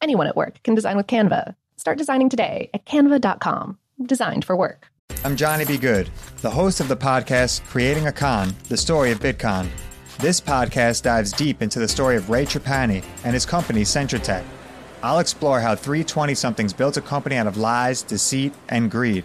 Anyone at work can design with Canva. Start designing today at canva.com. Designed for work. I'm Johnny B. Good, the host of the podcast Creating a Con, the story of Bitcoin. This podcast dives deep into the story of Ray Trapani and his company Centratech. I'll explore how 320 somethings built a company out of lies, deceit, and greed.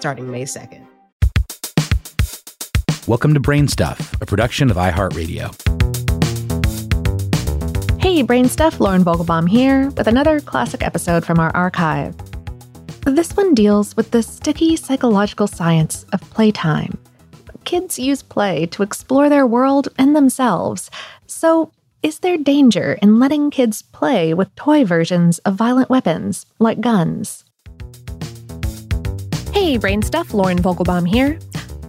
starting May 2nd. Welcome to Brain Stuff, a production of iHeartRadio. Hey, Brain Stuff, Lauren Vogelbaum here with another classic episode from our archive. This one deals with the sticky psychological science of playtime. Kids use play to explore their world and themselves. So, is there danger in letting kids play with toy versions of violent weapons like guns? Hey, Brain Stuff, Lauren Vogelbaum here.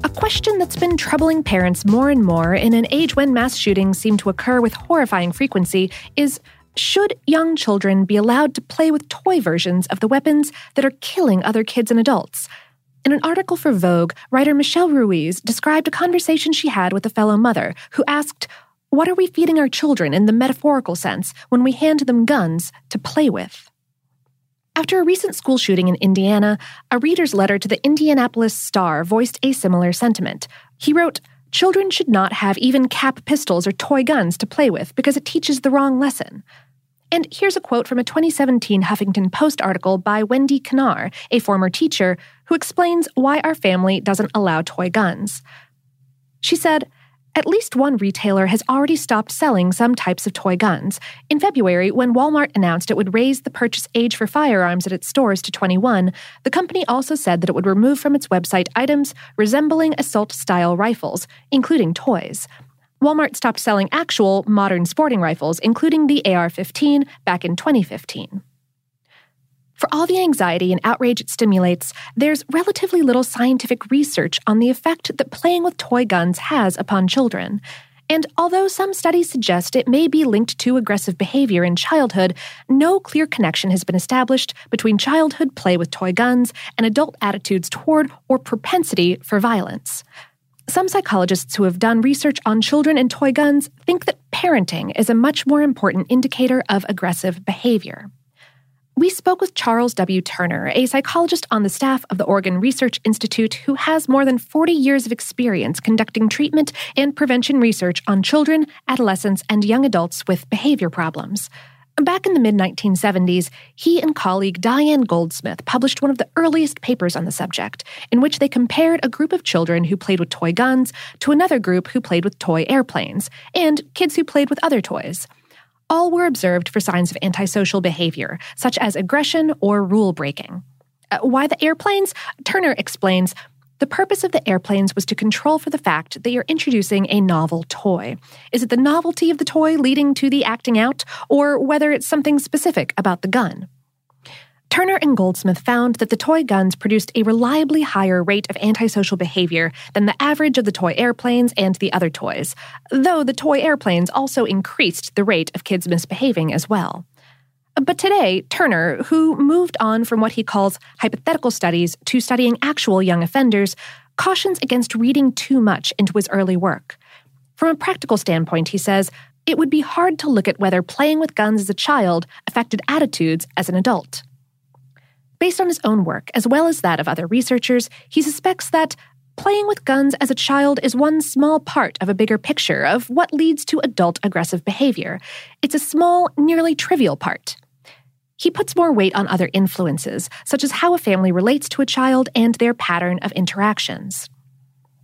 A question that's been troubling parents more and more in an age when mass shootings seem to occur with horrifying frequency is should young children be allowed to play with toy versions of the weapons that are killing other kids and adults? In an article for Vogue, writer Michelle Ruiz described a conversation she had with a fellow mother who asked, What are we feeding our children in the metaphorical sense when we hand them guns to play with? After a recent school shooting in Indiana, a reader's letter to the Indianapolis Star voiced a similar sentiment. He wrote, Children should not have even cap pistols or toy guns to play with because it teaches the wrong lesson. And here's a quote from a 2017 Huffington Post article by Wendy Knar, a former teacher, who explains why our family doesn't allow toy guns. She said, at least one retailer has already stopped selling some types of toy guns. In February, when Walmart announced it would raise the purchase age for firearms at its stores to 21, the company also said that it would remove from its website items resembling assault style rifles, including toys. Walmart stopped selling actual modern sporting rifles, including the AR 15, back in 2015. For all the anxiety and outrage it stimulates, there's relatively little scientific research on the effect that playing with toy guns has upon children. And although some studies suggest it may be linked to aggressive behavior in childhood, no clear connection has been established between childhood play with toy guns and adult attitudes toward or propensity for violence. Some psychologists who have done research on children and toy guns think that parenting is a much more important indicator of aggressive behavior. We spoke with Charles W. Turner, a psychologist on the staff of the Oregon Research Institute who has more than 40 years of experience conducting treatment and prevention research on children, adolescents, and young adults with behavior problems. Back in the mid 1970s, he and colleague Diane Goldsmith published one of the earliest papers on the subject, in which they compared a group of children who played with toy guns to another group who played with toy airplanes, and kids who played with other toys. All were observed for signs of antisocial behavior, such as aggression or rule breaking. Uh, why the airplanes? Turner explains the purpose of the airplanes was to control for the fact that you're introducing a novel toy. Is it the novelty of the toy leading to the acting out, or whether it's something specific about the gun? Turner and Goldsmith found that the toy guns produced a reliably higher rate of antisocial behavior than the average of the toy airplanes and the other toys, though the toy airplanes also increased the rate of kids misbehaving as well. But today, Turner, who moved on from what he calls hypothetical studies to studying actual young offenders, cautions against reading too much into his early work. From a practical standpoint, he says, it would be hard to look at whether playing with guns as a child affected attitudes as an adult. Based on his own work, as well as that of other researchers, he suspects that playing with guns as a child is one small part of a bigger picture of what leads to adult aggressive behavior. It's a small, nearly trivial part. He puts more weight on other influences, such as how a family relates to a child and their pattern of interactions.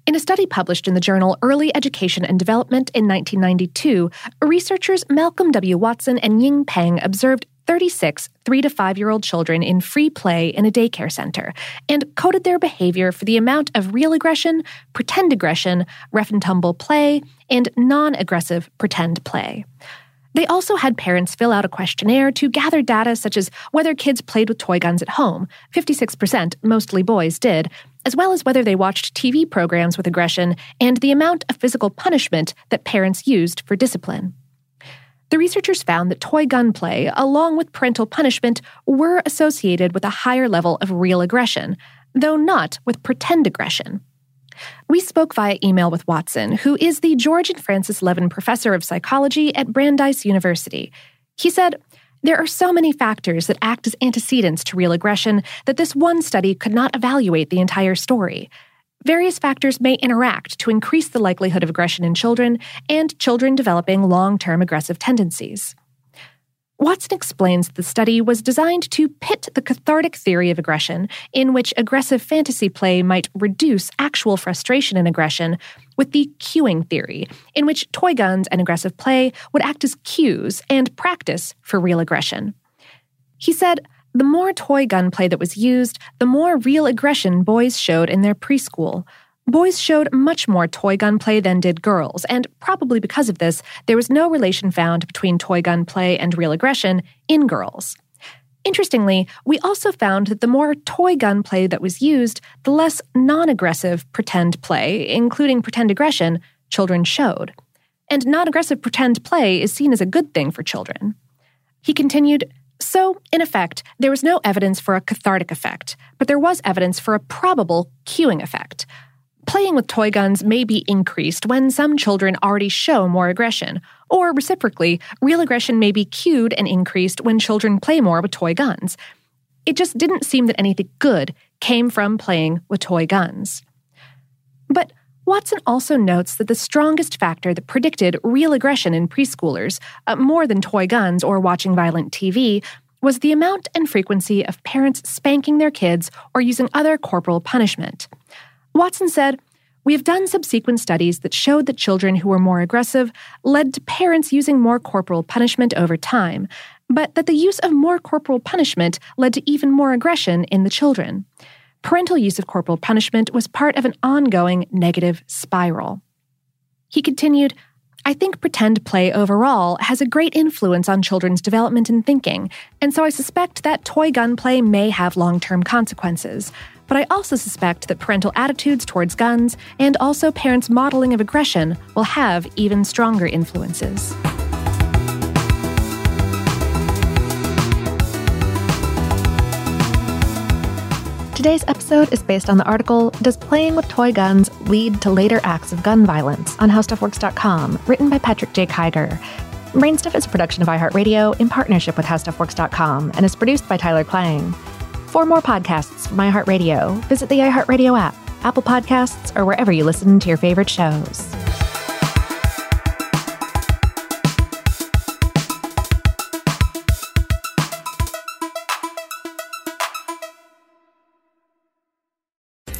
In a study published in the journal Early Education and Development in 1992, researchers Malcolm W. Watson and Ying Peng observed 36 3 to 5 year old children in free play in a daycare center and coded their behavior for the amount of real aggression, pretend aggression, rough and tumble play, and non aggressive pretend play. They also had parents fill out a questionnaire to gather data such as whether kids played with toy guns at home 56%, mostly boys, did, as well as whether they watched TV programs with aggression and the amount of physical punishment that parents used for discipline. The researchers found that toy gun play, along with parental punishment, were associated with a higher level of real aggression, though not with pretend aggression. We spoke via email with Watson, who is the George and Francis Levin Professor of Psychology at Brandeis University. He said, There are so many factors that act as antecedents to real aggression that this one study could not evaluate the entire story. Various factors may interact to increase the likelihood of aggression in children and children developing long term aggressive tendencies. Watson explains the study was designed to pit the cathartic theory of aggression, in which aggressive fantasy play might reduce actual frustration and aggression, with the cueing theory, in which toy guns and aggressive play would act as cues and practice for real aggression. He said, the more toy gun play that was used, the more real aggression boys showed in their preschool. Boys showed much more toy gun play than did girls, and probably because of this, there was no relation found between toy gun play and real aggression in girls. Interestingly, we also found that the more toy gun play that was used, the less non aggressive pretend play, including pretend aggression, children showed. And non aggressive pretend play is seen as a good thing for children. He continued So, in effect, there was no evidence for a cathartic effect, but there was evidence for a probable cueing effect. Playing with toy guns may be increased when some children already show more aggression, or reciprocally, real aggression may be cued and increased when children play more with toy guns. It just didn't seem that anything good came from playing with toy guns. But Watson also notes that the strongest factor that predicted real aggression in preschoolers, uh, more than toy guns or watching violent TV, was the amount and frequency of parents spanking their kids or using other corporal punishment. Watson said, we have done subsequent studies that showed that children who were more aggressive led to parents using more corporal punishment over time, but that the use of more corporal punishment led to even more aggression in the children. Parental use of corporal punishment was part of an ongoing negative spiral. He continued, I think pretend play overall has a great influence on children's development and thinking, and so I suspect that toy gun play may have long term consequences but I also suspect that parental attitudes towards guns and also parents' modeling of aggression will have even stronger influences. Today's episode is based on the article Does Playing with Toy Guns Lead to Later Acts of Gun Violence on HowStuffWorks.com, written by Patrick J. Kiger. Brainstuff is a production of iHeartRadio in partnership with HowStuffWorks.com and is produced by Tyler Klang. For more podcasts from iHeartRadio, visit the iHeartRadio app, Apple Podcasts, or wherever you listen to your favorite shows.